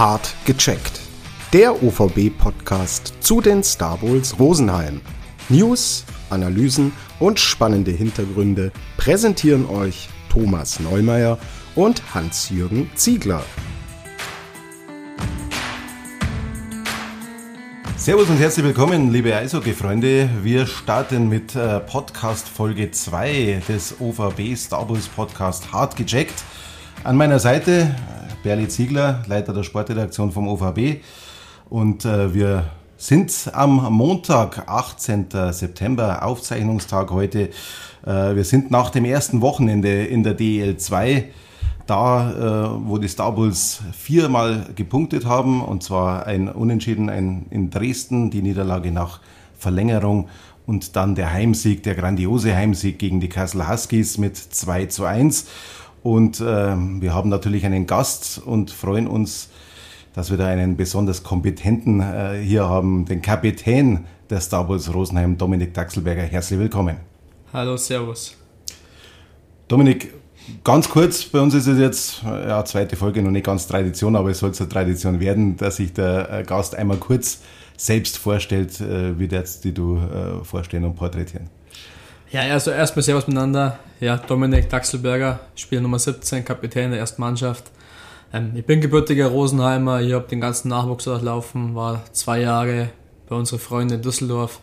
Hart gecheckt. Der OVB-Podcast zu den Star Bowls Rosenheim. News, Analysen und spannende Hintergründe präsentieren euch Thomas Neumeier und Hans-Jürgen Ziegler. Servus und herzlich willkommen, liebe Eishockey-Freunde. Wir starten mit äh, Podcast Folge 2 des OVB Star Wars Podcast Hart gecheckt. An meiner Seite Berli Ziegler, Leiter der Sportredaktion vom OVB. Und äh, wir sind am Montag, 18. September, Aufzeichnungstag heute. Äh, wir sind nach dem ersten Wochenende in der DEL 2 da, äh, wo die Star Bulls viermal gepunktet haben, und zwar ein Unentschieden ein in Dresden, die Niederlage nach Verlängerung und dann der Heimsieg, der grandiose Heimsieg gegen die Kassel Huskies mit 2 zu 1. Und äh, wir haben natürlich einen Gast und freuen uns, dass wir da einen besonders kompetenten äh, hier haben, den Kapitän der Star Bulls Rosenheim, Dominik Daxelberger. Herzlich willkommen. Hallo, Servus. Dominik, Ganz kurz, bei uns ist es jetzt, ja, zweite Folge, noch nicht ganz Tradition, aber es soll zur Tradition werden, dass sich der äh, Gast einmal kurz selbst vorstellt, äh, wie jetzt die du äh, vorstellen und porträtieren. Ja, also erstmal Servus miteinander. Ja, Dominik Daxelberger, Spieler Nummer 17, Kapitän der ersten Mannschaft. Ähm, ich bin gebürtiger Rosenheimer, ich habe den ganzen Nachwuchs durchlaufen, war zwei Jahre bei unseren Freunden in Düsseldorf.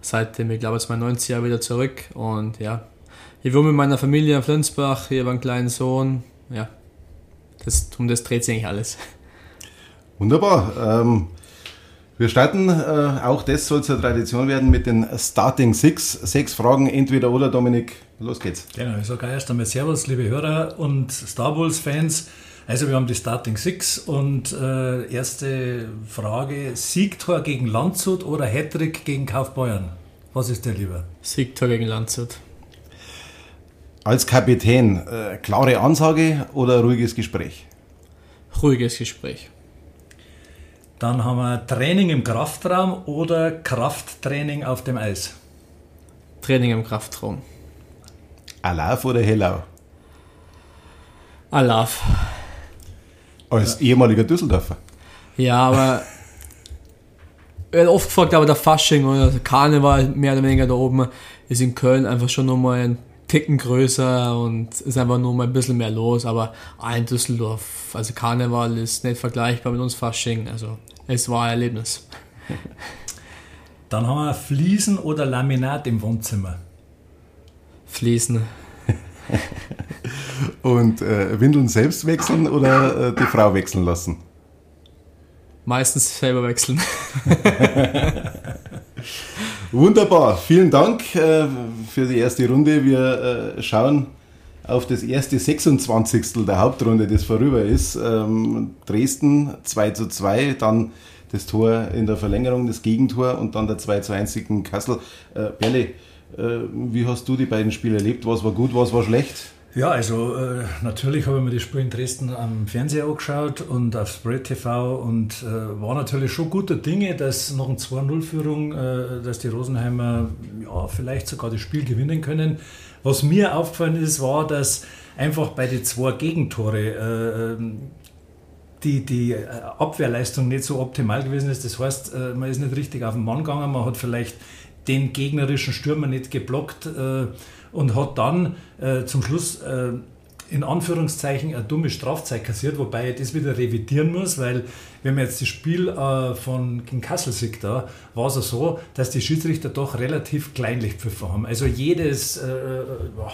Seitdem, ich glaube, jetzt mein 90 Jahre wieder zurück und ja, ich wohne mit meiner Familie in Flensbach, ich habe einen kleinen Sohn. Ja, das, um das dreht sich eigentlich alles. Wunderbar. Ähm, wir starten, äh, auch das soll zur Tradition werden, mit den Starting Six. Sechs Fragen, entweder oder, Dominik. Los geht's. Genau, ich sage erst einmal Servus, liebe Hörer und Star Wars-Fans. Also wir haben die Starting Six und äh, erste Frage, Siegtor gegen Landshut oder Hattrick gegen Kaufbeuern? Was ist der lieber? Siegtor gegen Landshut. Als Kapitän, äh, klare Ansage oder ruhiges Gespräch? Ruhiges Gespräch. Dann haben wir Training im Kraftraum oder Krafttraining auf dem Eis? Training im Kraftraum. Alaf oder Hellau? Alaf. Als ja. ehemaliger Düsseldorfer? Ja, aber ich werde oft gefragt, aber der Fasching oder der Karneval mehr oder weniger da oben ist in Köln einfach schon nochmal ein Ticken größer und ist einfach nur mal ein bisschen mehr los. Aber ein Düsseldorf, also Karneval ist nicht vergleichbar mit uns Fasching. Also es war ein Erlebnis. Dann haben wir Fliesen oder Laminat im Wohnzimmer. Fliesen. und äh, Windeln selbst wechseln oder äh, die Frau wechseln lassen? Meistens selber wechseln. Wunderbar, vielen Dank äh, für die erste Runde. Wir äh, schauen auf das erste 26. der Hauptrunde, das vorüber ist. Ähm, Dresden 2 zu 2, dann das Tor in der Verlängerung, das Gegentor und dann der 2 zu 1 in Kassel. Äh, Berle, äh, wie hast du die beiden Spiele erlebt? Was war gut, was war schlecht? Ja, also äh, natürlich habe ich mir das Spiel in Dresden am Fernseher angeschaut und auf Spread TV und äh, war natürlich schon guter Dinge, dass nach einer 2-0-Führung, äh, dass die Rosenheimer ja, vielleicht sogar das Spiel gewinnen können. Was mir aufgefallen ist, war, dass einfach bei den zwei Gegentore äh, ähm, die, die äh, Abwehrleistung nicht so optimal gewesen ist. Das heißt, äh, man ist nicht richtig auf den Mann gegangen, man hat vielleicht den gegnerischen Stürmer nicht geblockt und hat dann äh, zum Schluss äh, in Anführungszeichen eine dumme Strafzeit kassiert, wobei ich das wieder revidieren muss, weil wenn man jetzt das Spiel äh, von gegen Kassel sieht, da war es so, dass die Schiedsrichter doch relativ kleinlich pfiffen haben. Also jedes äh,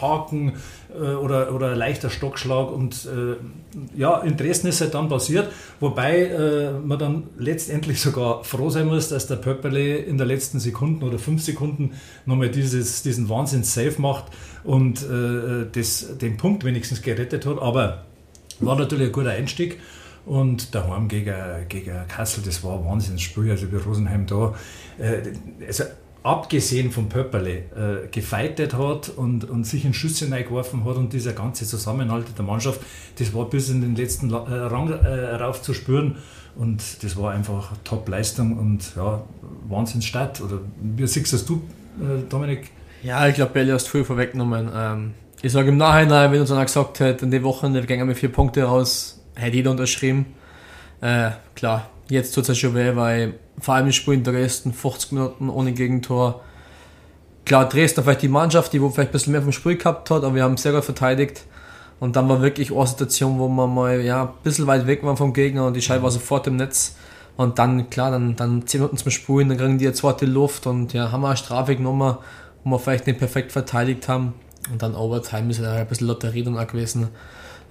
Haken äh, oder, oder leichter Stockschlag und äh, ja, in Dresden ist halt dann passiert, wobei äh, man dann letztendlich sogar froh sein muss, dass der Pöpperle in der letzten Sekunden oder fünf Sekunden nochmal dieses, diesen Wahnsinns-Safe macht und äh, das, den Punkt wenigstens gerettet hat, aber war natürlich ein guter Einstieg. Und daheim gegen, gegen Kassel, das war ein Wahnsinnsspiel. Also wie Rosenheim da, äh, also abgesehen vom Pöpperle, äh, gefeitet hat und, und sich in Schüsse geworfen hat und dieser ganze Zusammenhalt der Mannschaft, das war bis in den letzten äh, Rang äh, rauf zu spüren. Und das war einfach Top-Leistung und ja, Wahnsinnsstadt. Oder wie siehst das du, äh, Dominik? Ja, ich glaube, Belly hast viel vorweggenommen. Ähm, ich sage im Nachhinein, wenn uns einer gesagt hätte, in der Woche gehen wir vier Punkte raus, hätte jeder unterschrieben. Äh, klar, jetzt tut es schon weh, weil vor allem im Spiel in Dresden 50 Minuten ohne Gegentor. Klar, Dresden vielleicht die Mannschaft, die wo vielleicht ein bisschen mehr vom Spiel gehabt hat, aber wir haben sehr gut verteidigt. Und dann war wirklich eine Situation, wo man mal ja, ein bisschen weit weg war vom Gegner und die Scheibe war sofort im Netz. Und dann, klar, dann, dann 10 Minuten zum Spulen, dann kriegen die eine zweite Luft und ja, haben wir eine Strafe genommen, wo wir vielleicht nicht perfekt verteidigt haben. Und dann Overtime ist ja ein bisschen Lotterie dann auch gewesen.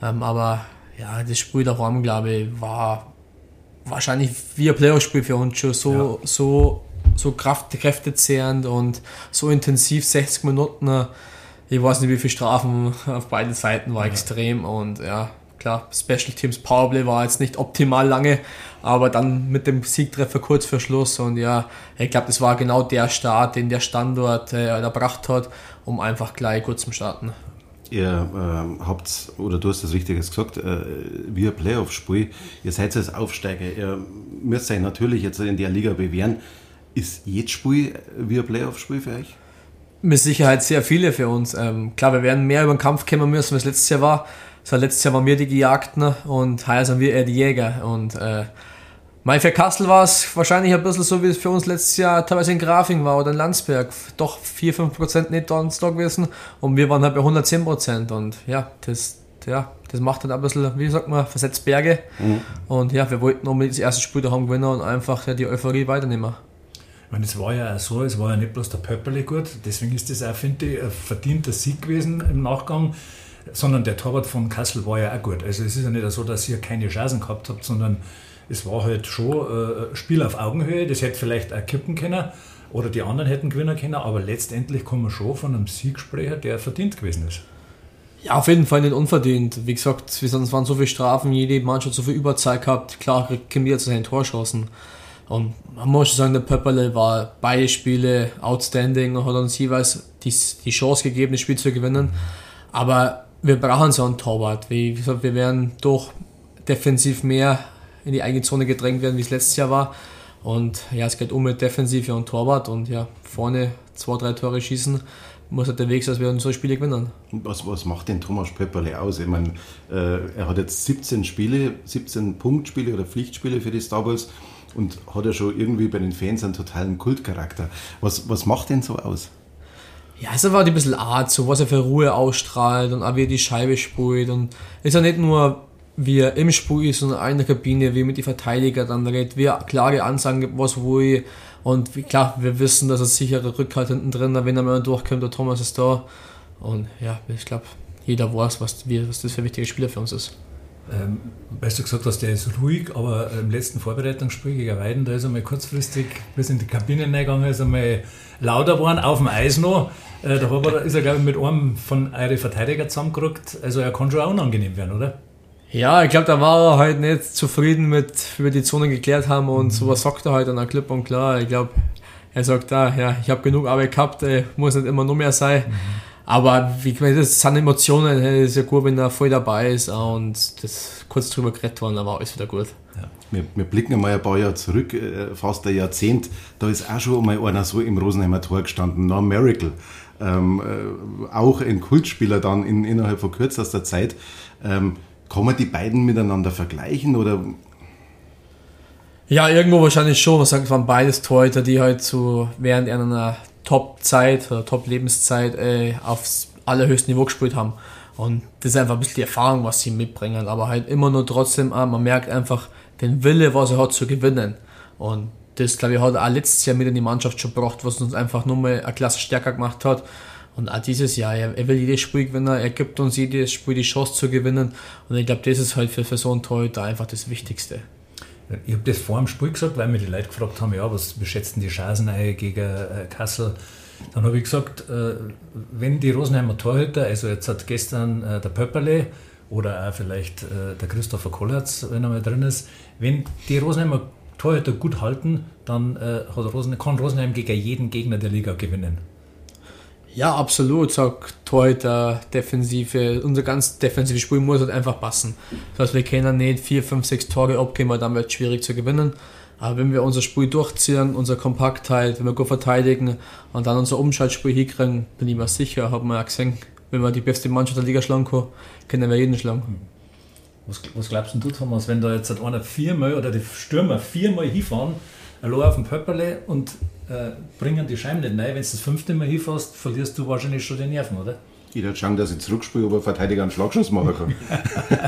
Ähm, aber ja, das Spiel daheim, glaube ich, war wahrscheinlich wie ein Playoff-Spiel für uns schon so, ja. so, so Kraft, kräftezehrend und so intensiv, 60 Minuten. Ich weiß nicht, wie viele Strafen auf beiden Seiten war ja. extrem und ja, klar, Special Teams Powerplay war jetzt nicht optimal lange, aber dann mit dem Siegtreffer kurz vor Schluss und ja, ich glaube, das war genau der Start, den der Standort äh, erbracht hat, um einfach gleich gut zu starten. Ihr äh, habt, oder du hast das Richtiges gesagt, äh, wie ein Playoff-Spiel. Ihr seid als Aufsteiger. Ihr müsst euch natürlich jetzt in der Liga bewähren. Ist jedes Spiel wie ein Playoff-Spiel für euch? Mit Sicherheit sehr viele für uns. Ähm, klar, wir werden mehr über den Kampf kommen müssen, als letztes Jahr war. Letztes Jahr waren wir die Gejagten und heuer sind wir eher die Jäger. Und äh, mein für Kassel war es wahrscheinlich ein bisschen so, wie es für uns letztes Jahr teilweise in Grafing war oder in Landsberg. Doch 4-5% nicht da gewesen und wir waren halt bei 110%. Und ja, das, ja, das macht dann ein bisschen, wie sagt man, versetzt Berge. Mhm. Und ja, wir wollten unbedingt das erste Spiel daheim gewinnen und einfach ja, die Euphorie weiternehmen. Ich meine, es war ja auch so, es war ja nicht bloß der Pöpperle gut, deswegen ist das auch, finde ich, ein verdienter Sieg gewesen im Nachgang sondern der Torwart von Kassel war ja auch gut. Also es ist ja nicht so, dass ihr keine Chancen gehabt habt, sondern es war halt schon äh, Spiel auf Augenhöhe. Das hätte vielleicht auch kippen können oder die anderen hätten gewinnen können, aber letztendlich kann man schon von einem Sieg sprechen, der verdient gewesen ist. Ja, auf jeden Fall nicht unverdient. Wie gesagt, es waren so viele Strafen, jede Mannschaft so viel Überzeit gehabt. Klar, Kim jetzt seinen Torschancen. Und man muss schon sagen, der Pöpperle war beide Spiele outstanding und hat uns jeweils die, die Chance gegeben, das Spiel zu gewinnen. Aber wir brauchen so einen Torwart. Wie gesagt, wir werden doch defensiv mehr in die eigene Zone gedrängt werden, wie es letztes Jahr war. Und ja, es geht um mit Defensive und Torwart und ja, vorne zwei, drei Tore schießen, muss halt der Weg sein, dass wir unsere Spiele gewinnen. Was, was macht denn Thomas Pepperle aus? Ich meine, äh, er hat jetzt 17 Spiele, 17 Punktspiele oder Pflichtspiele für die Star Wars und hat ja schon irgendwie bei den Fans einen totalen Kultcharakter. Was, was macht denn so aus? ja, es ist einfach ein bisschen Art, so was er für Ruhe ausstrahlt und auch wie er die Scheibe sprüht. Und es ist ja nicht nur, wie er im Spiel ist, auch in der Kabine, wie er mit den Verteidigern dann redet, wie er klare Ansagen gibt, was ruhig. Und wie, klar, wir wissen, dass er sichere Rückhalt hinten drin wenn er mal durchkommt, der Thomas ist da. Und ja, ich glaube, jeder weiß, was, was das für wichtige Spieler für uns ist. Ähm, weißt du gesagt hast, der ist ruhig, aber im letzten Vorbereitungsspiel gegen Weiden, da ist er mal kurzfristig bis in die Kabine reingegangen, ist einmal lauter geworden, auf dem Eis noch. Äh, da er, ist er, glaube ich, mit einem von euren Verteidiger zusammengerückt. Also er kann schon auch unangenehm werden, oder? Ja, ich glaube, da war er halt nicht zufrieden mit, wie wir die Zone geklärt haben und mhm. sowas sagt er halt an der Klipp und klar. Ich glaube, er sagt da, ja, ich habe genug Arbeit gehabt, ey, muss nicht immer nur mehr sein. Mhm. Aber wie meine, das sind Emotionen, es ist ja gut, wenn er voll dabei ist und das kurz drüber geredet worden, aber alles wieder gut. Ja. Wir, wir, blicken einmal ein paar Jahre zurück, äh, fast ein Jahrzehnt, da ist auch schon mal einer so im Rosenheimer Tor gestanden, No Miracle ähm, äh, auch ein Kultspieler dann in, innerhalb von kürzester Zeit. Ähm, kann man die beiden miteinander vergleichen oder? Ja, irgendwo wahrscheinlich schon. Man sagt, waren beides Torhüter, die halt so während einer Top-Zeit oder Top-Lebenszeit äh, aufs allerhöchste Niveau gespielt haben. Und das ist einfach ein bisschen die Erfahrung, was sie mitbringen. Aber halt immer nur trotzdem, ah, man merkt einfach den Wille, was er hat zu gewinnen. Und das, glaube ich, hat auch letztes Jahr mit in die Mannschaft schon gebracht, was uns einfach nur mal eine Klasse stärker gemacht hat. Und auch dieses Jahr, er, er will jedes Spiel gewinnen, er gibt uns jedes Spiel die Chance zu gewinnen. Und ich glaube, das ist halt für, für so einen Torhüter einfach das Wichtigste. Ich habe das vor dem Spiel gesagt, weil mir die Leute gefragt haben, ja, was beschätzen die Chancen gegen äh, Kassel? Dann habe ich gesagt, äh, wenn die Rosenheimer Torhüter, also jetzt hat gestern äh, der Pöpperle oder auch vielleicht äh, der Christopher Kollatz, wenn er mal drin ist, wenn die Rosenheimer Torhüter gut halten, dann äh, Rosen, kann Rosenheim gegen jeden Gegner der Liga gewinnen. Ja, absolut. Sag Torhüter, Defensive, unser ganz defensives Spiel muss halt einfach passen. Das heißt, wir können nicht 4, 5, 6 Tore abgeben, weil dann wird es schwierig zu gewinnen. Aber wenn wir unser Spiel durchziehen, unsere Kompaktheit, wenn wir gut verteidigen und dann unser Umschaltspiel hinkriegen, bin ich mir sicher, haben wir ja gesehen, wenn wir die beste Mannschaft der Liga schlagen können, können wir jeden schlagen. Was, was glaubst du, Thomas, wenn da jetzt einer viermal oder die Stürmer viermal hinfahren, allein auf dem Pöpperle und äh, bringen die Scheiben nicht rein, wenn du das fünfte Mal hinfährst, verlierst du wahrscheinlich schon die Nerven, oder? Ich würde schauen, dass ich zurückspiele, ob ein Verteidiger einen Schlagschuss machen kann.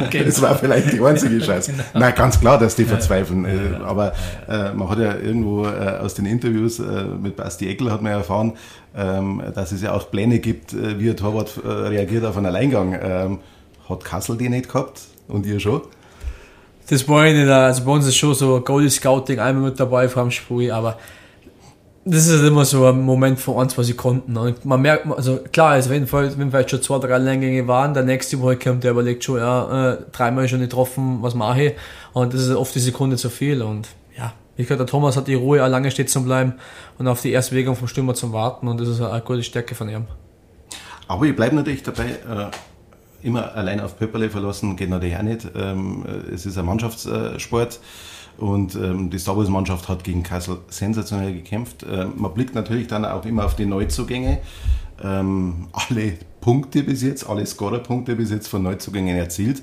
okay. Das war vielleicht die einzige Scheiße. genau. Nein, ganz klar, dass die verzweifeln. Ja, ja, Aber äh, man hat ja irgendwo äh, aus den Interviews äh, mit Basti Eckel hat man erfahren, ähm, dass es ja auch Pläne gibt, wie ein Torwart reagiert auf einen Alleingang. Ähm, hat Kassel die nicht gehabt und ihr schon? Das war ich nicht. Also bei uns ist schon so Goalie Scouting einmal mit dabei vor dem Spiel, aber das ist immer so ein Moment von was sie konnten. Und man merkt, also klar, also wenn, wenn vielleicht schon zwei, drei Lehrgänge waren, der nächste Woche kommt, der überlegt schon, ja, äh, dreimal schon nicht getroffen, was mache ich? Und das ist oft die Sekunde zu viel. Und ja, wie gesagt, der Thomas hat die Ruhe, auch lange steht zu bleiben und auf die erste Bewegung vom Stürmer zu warten. Und das ist eine gute Stärke von ihm. Aber ich bleibe natürlich dabei, äh, immer allein auf Pöpperle verlassen geht natürlich auch nicht. Ähm, es ist ein Mannschaftssport. Und ähm, die Star Wars-Mannschaft hat gegen Kassel sensationell gekämpft. Ähm, man blickt natürlich dann auch immer auf die Neuzugänge. Ähm, alle Punkte bis jetzt, alle Scorer-Punkte bis jetzt von Neuzugängen erzielt.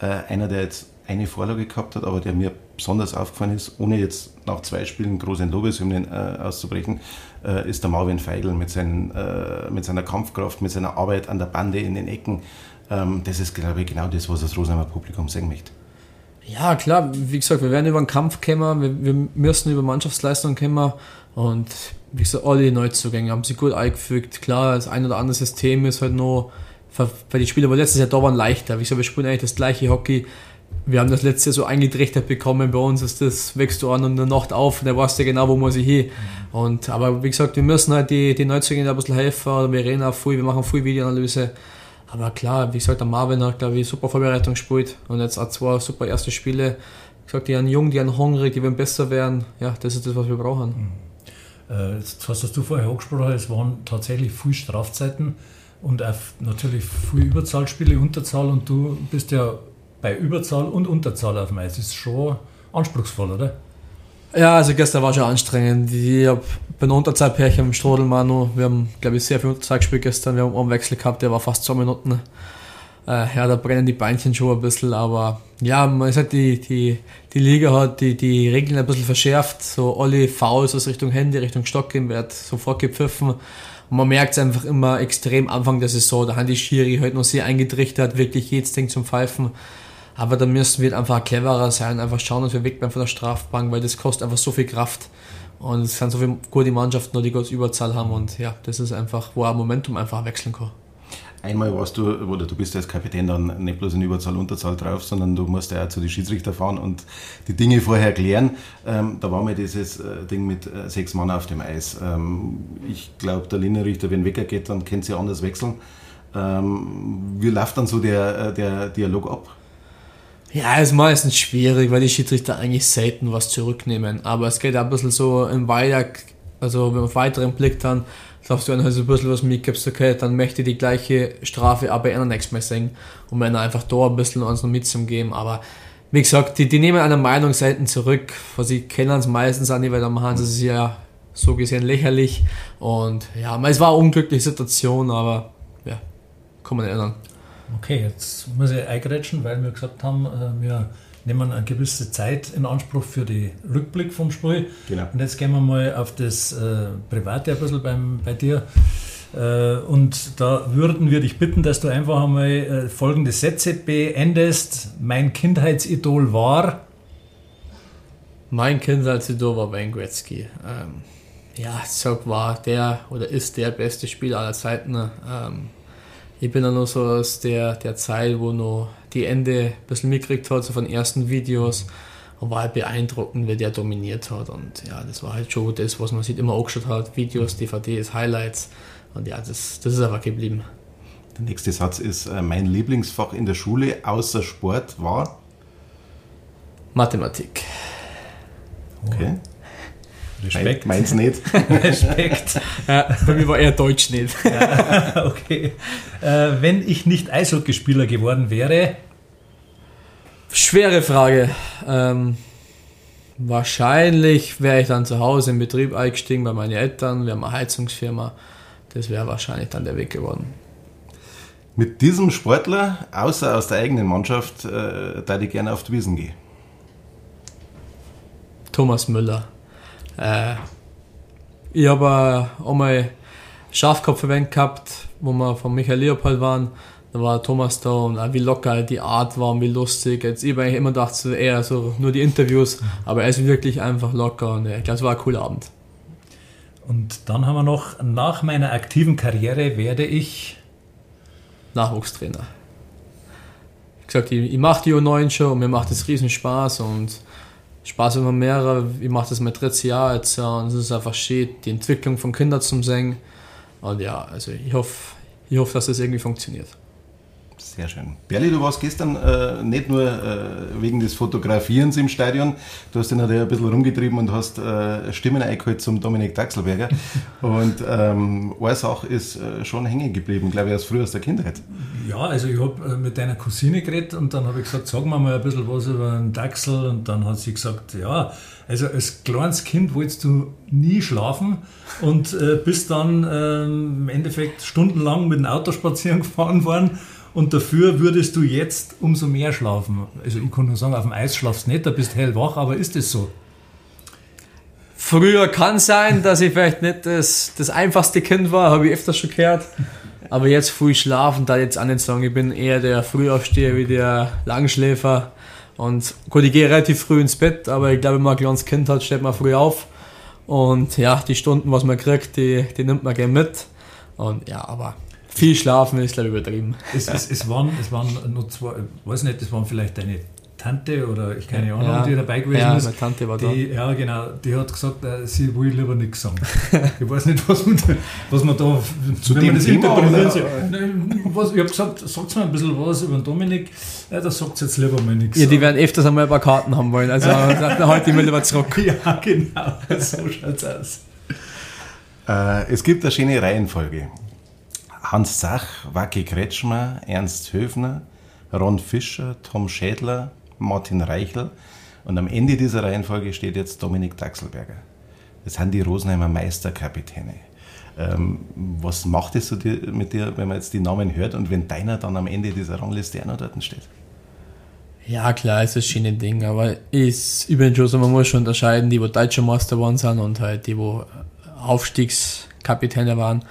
Äh, einer, der jetzt eine Vorlage gehabt hat, aber der mir besonders aufgefallen ist, ohne jetzt nach zwei Spielen große Lobeshymnen äh, auszubrechen, äh, ist der Marvin Feigl mit, seinen, äh, mit seiner Kampfkraft, mit seiner Arbeit an der Bande in den Ecken. Ähm, das ist, glaube ich, genau das, was das Rosenheimer Publikum sehen möchte. Ja, klar, wie gesagt, wir werden über den Kampf kommen, wir, wir müssen über Mannschaftsleistung kommen und wie gesagt, alle Neuzugänge haben sich gut eingefügt. Klar, das ein oder andere System ist halt noch, weil die Spieler, die letztes Jahr da waren, leichter. Wie gesagt, wir spielen eigentlich das gleiche Hockey. Wir haben das letzte Jahr so eingetrichtert bekommen, bei uns ist das, wächst du an und der Nacht auf und der weißt ja genau, wo man sich hin. Und, aber wie gesagt, wir müssen halt die, die Neuzugänge ein bisschen helfen, wir reden auch viel, wir machen viel Videoanalyse aber klar, wie gesagt, der Marvin hat, glaube ich, super Vorbereitung gespielt und jetzt auch zwei super erste Spiele. Wie gesagt, die sind jung, die sind hungrig, die werden besser werden. Ja, das ist das, was wir brauchen. Mhm. Äh, jetzt hast du vorher angesprochen, es waren tatsächlich viele Strafzeiten und auch natürlich viele Überzahlspiele, Unterzahl und du bist ja bei Überzahl und Unterzahl auf dem Eis. Das ist schon anspruchsvoll, oder? Ja, also gestern war schon anstrengend. Ich habe bei der Unterzeitpärchen im Strodelmanu, wir haben, glaube ich, sehr viel Unterzeit gespielt gestern. Wir haben einen Wechsel gehabt, der war fast zwei Minuten. Äh, ja, da brennen die Beinchen schon ein bisschen, aber ja, man ist halt die, die, die Liga hat die, die Regeln ein bisschen verschärft. So alle Fouls aus Richtung Handy, Richtung Stock gehen, wird sofort gepfiffen. Und man merkt es einfach immer extrem Anfang der Saison. Da haben die Schiri halt noch sehr eingetrichtert, wirklich jedes Ding zum Pfeifen. Aber da müssen wir einfach cleverer sein, einfach schauen, dass wir wegbleiben von der Strafbank, weil das kostet einfach so viel Kraft. Und es sind so viele gute Mannschaften, die große Überzahl haben. Und ja, das ist einfach, wo ein Momentum einfach wechseln kann. Einmal warst du, oder du bist als Kapitän dann nicht bloß in Überzahl, Unterzahl drauf, sondern du musst ja auch zu den Schiedsrichter fahren und die Dinge vorher klären. Ähm, da war mir dieses äh, Ding mit äh, sechs Mann auf dem Eis. Ähm, ich glaube, der Linienrichter, wenn Wecker geht, dann kennt sie anders wechseln. Ähm, wie läuft dann so der, äh, der Dialog ab? Ja, ist meistens schwierig, weil die Schiedsrichter eigentlich selten was zurücknehmen. Aber es geht ein bisschen so im Weiter, also wenn man auf weiteren Blick dann, sagst du dann halt so ein bisschen was mitgibst, okay, dann möchte ich die gleiche Strafe aber in der nächsten Mal sehen. Und wenn einfach da ein bisschen uns noch mitzugeben. Aber wie gesagt, die, die nehmen eine Meinung selten zurück, weil sie kennen es meistens nicht, weil dann machen sie es ja so gesehen lächerlich. Und ja, es war eine unglückliche Situation, aber ja, kann man ändern. Okay, jetzt muss ich eingrätschen, weil wir gesagt haben, äh, wir nehmen eine gewisse Zeit in Anspruch für den Rückblick vom Spiel. Genau. Und jetzt gehen wir mal auf das äh, Private ein bisschen beim, bei dir. Äh, und da würden wir dich bitten, dass du einfach einmal äh, folgende Sätze beendest. Mein Kindheitsidol war. Mein Kindheitsidol war Wayne Gretzky. Ähm, ja, Zog war der oder ist der beste Spieler aller Zeiten. Ähm, ich bin dann noch so aus der, der Zeit, wo noch die Ende ein bisschen mitgekriegt hat, so von ersten Videos. Und war halt beeindruckend, wie der dominiert hat. Und ja, das war halt schon das, was man sieht, immer angeschaut hat. Videos, DVDs, Highlights. Und ja, das, das ist einfach geblieben. Der nächste Satz ist, äh, mein Lieblingsfach in der Schule außer Sport war? Mathematik. Okay. Respekt. Meins nicht. Respekt. Ja, bei mir war eher Deutsch nicht. Ja, okay. Äh, wenn ich nicht Eishockeyspieler geworden wäre? Schwere Frage. Ähm, wahrscheinlich wäre ich dann zu Hause im Betrieb eingestiegen bei meinen Eltern. Wir haben eine Heizungsfirma. Das wäre wahrscheinlich dann der Weg geworden. Mit diesem Sportler, außer aus der eigenen Mannschaft, äh, da ich gerne auf die Wiesen gehe. Thomas Müller. Äh, ich habe auch mal Schafkopf-Event gehabt, wo wir von Michael Leopold waren. Da war Thomas da und wie locker die Art war und wie lustig. Jetzt, ich habe eigentlich immer gedacht, so eher so nur die Interviews, aber er ist wirklich einfach locker und ich glaube, es war ein cooler Abend. Und dann haben wir noch, nach meiner aktiven Karriere werde ich Nachwuchstrainer. Wie gesagt, ich, ich mache die U9 schon und mir macht es riesen Spaß und Spaß immer mehrere. Ich mache das mein drittes Jahr jetzt und es ist einfach schön, die Entwicklung von Kindern zum Singen. Und ja, also ich hoffe, ich hoffe, dass das irgendwie funktioniert. Sehr schön. Berli, du warst gestern äh, nicht nur äh, wegen des Fotografierens im Stadion, du hast dich natürlich ein bisschen rumgetrieben und hast äh, Stimmen eingeholt zum Dominik Daxelberger. und ähm, eine Sache ist äh, schon hängen geblieben, glaube ich, aus der Kindheit. Ja, also ich habe äh, mit deiner Cousine geredet und dann habe ich gesagt, sag mir mal ein bisschen was über den Dachsel und dann hat sie gesagt, ja, also als kleines Kind wolltest du nie schlafen und äh, bist dann ähm, im Endeffekt stundenlang mit dem Auto spazieren gefahren worden und dafür würdest du jetzt umso mehr schlafen. Also ich kann nur sagen, auf dem Eis schlafst du nicht, da bist hellwach, aber ist das so? Früher kann sein, dass ich vielleicht nicht das, das einfachste Kind war, habe ich öfters schon gehört. Aber jetzt früh schlafen, da jetzt auch nicht sagen, ich bin eher der Frühaufsteher wie der Langschläfer. Und gut, ich gehe relativ früh ins Bett, aber ich glaube, wenn man ein kleines Kind hat, steht man früh auf. Und ja, die Stunden, was man kriegt, die, die nimmt man gerne mit. Und ja, aber viel schlafen ist, glaube ich, übertrieben. Es, es, es, waren, es waren nur zwei, ich weiß nicht, das waren vielleicht deine Tante oder ich keine Ahnung, Ja. die dabei gewesen Ja, ist. meine Tante war die, Ja, genau. Die hat gesagt, äh, sie will lieber nichts sagen. ich weiß nicht, was man da, was man da Zu wenn dem man das Thema, interpretieren oder? soll. Was, ich habe gesagt, sagt mir ein bisschen was über den Dominik. Ja, da sagt jetzt lieber mal nichts. Ja, die werden öfters einmal ein paar Karten haben wollen. Also dann halt ich mal lieber zurück. ja, genau. So schaut's aus. Äh, es gibt eine schöne Reihenfolge. Hans Sach, Wacke Kretschmer, Ernst Höfner, Ron Fischer, Tom Schädler, Martin Reichel und am Ende dieser Reihenfolge steht jetzt Dominik Daxelberger. Das sind die Rosenheimer Meisterkapitäne. Ähm, was macht es so mit dir, wenn man jetzt die Namen hört und wenn deiner dann am Ende dieser Rangliste auch noch dort steht? Ja, klar, es ist schon ein Ding, aber ist über den Schuss, man muss schon unterscheiden, die, wo deutscher Meister waren sind und halt die, wo Aufstiegskapitäne waren.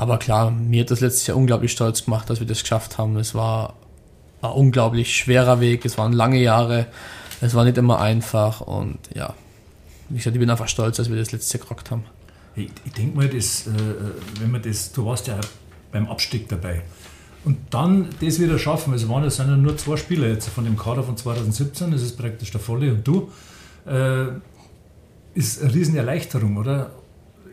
Aber klar, mir hat das letztes Jahr unglaublich stolz gemacht, dass wir das geschafft haben. Es war ein unglaublich schwerer Weg, es waren lange Jahre, es war nicht immer einfach und ja, wie gesagt, ich bin einfach stolz, dass wir das letztes Jahr gerockt haben. Ich, ich denke mal, das, äh, wenn man das, du warst ja beim Abstieg dabei. Und dann das wieder schaffen, es waren, es sind ja nur zwei Spieler jetzt von dem Kader von 2017, das ist praktisch der Volle und du, äh, ist eine riesen Erleichterung, oder?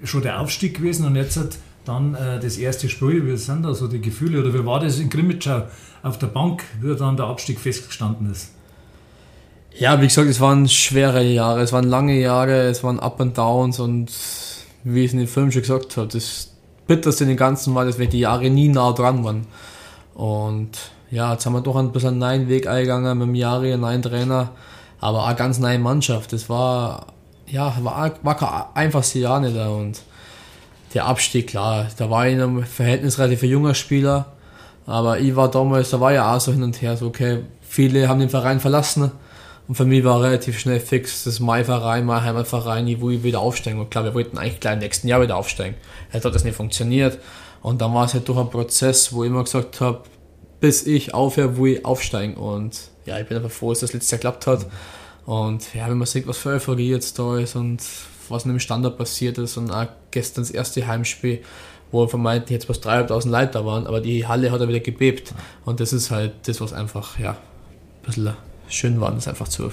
Schon der Aufstieg gewesen und jetzt hat dann äh, das erste Spiel, wie sind da so die Gefühle, oder wie war das in Grimmitschau auf der Bank, wie dann der Abstieg festgestanden ist? Ja, wie gesagt, es waren schwere Jahre, es waren lange Jahre, es waren Up and Downs und wie ich es in den Film schon gesagt habe, das Bitterste in den Ganzen war, dass wir die Jahre nie nah dran waren. Und ja, jetzt haben wir doch ein bisschen einen neuen Weg eingegangen mit dem Jahre, einen neuen Trainer, aber auch eine ganz neue Mannschaft. Das war, ja, war, war kein einfaches Jahr nicht da und der Abstieg, klar, da war ich in einem Verhältnis relativ junger Spieler, aber ich war damals, da war ja auch so hin und her, so okay, viele haben den Verein verlassen und für mich war relativ schnell fix, das ist mein Verein, mein Heimatverein, ich will wieder aufsteigen und klar, wir wollten eigentlich gleich im nächsten Jahr wieder aufsteigen. Jetzt hat das nicht funktioniert und dann war es halt durch einen Prozess, wo ich immer gesagt habe, bis ich aufhöre, will ich aufsteigen und ja, ich bin einfach froh, dass das letztes Jahr geklappt hat und ja, wenn man sieht, was für Euphorie jetzt da ist und was in dem Standard passiert ist und auch gestern das erste Heimspiel, wo vermeintlich jetzt was 3.500 Leute da waren, aber die Halle hat er wieder gebebt. Und das ist halt das, was einfach, ja, ein bisschen schön war, das einfach zu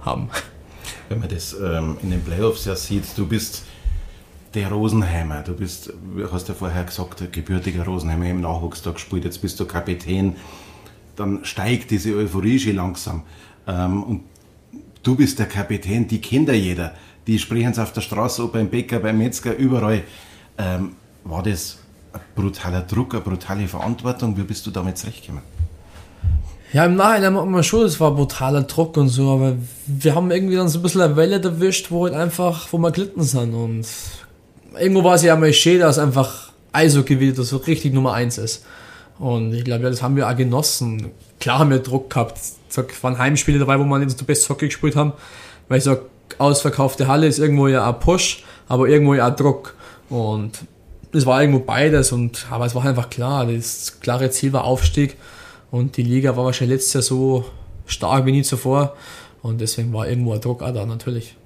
haben. Wenn man das ähm, in den Playoffs ja sieht, du bist der Rosenheimer, du bist, hast ja vorher gesagt, gebürtiger Rosenheimer im Nachwuchs da gespielt, jetzt bist du Kapitän, dann steigt diese Euphorie schon langsam. Ähm, und du bist der Kapitän, die kennt ja jeder, die sprechen es auf der Straße, ob beim Bäcker, beim Metzger, überall. Ähm, war das ein brutaler Druck, eine brutale Verantwortung? Wie bist du damit zurechtgekommen? Ja, im Nachhinein merkt man schon, es war brutaler Druck und so, aber wir haben irgendwie dann so ein bisschen eine Welle erwischt, wo halt einfach, wo wir glitten sind und irgendwo war es ja einmal schön, dass einfach Eishockey wieder so richtig Nummer eins ist. Und ich glaube, ja, das haben wir auch genossen. Klar haben wir Druck gehabt. Es waren Heimspiele dabei, wo wir nicht so best Hockey gespielt haben, weil ich sage, ausverkaufte Halle ist irgendwo ja ein Push, aber irgendwo ja ein Druck. Und es war irgendwo beides. Und, aber es war einfach klar, das klare Ziel war Aufstieg. Und die Liga war wahrscheinlich letztes Jahr so stark wie nie zuvor. Und deswegen war irgendwo ein Druck auch da, natürlich.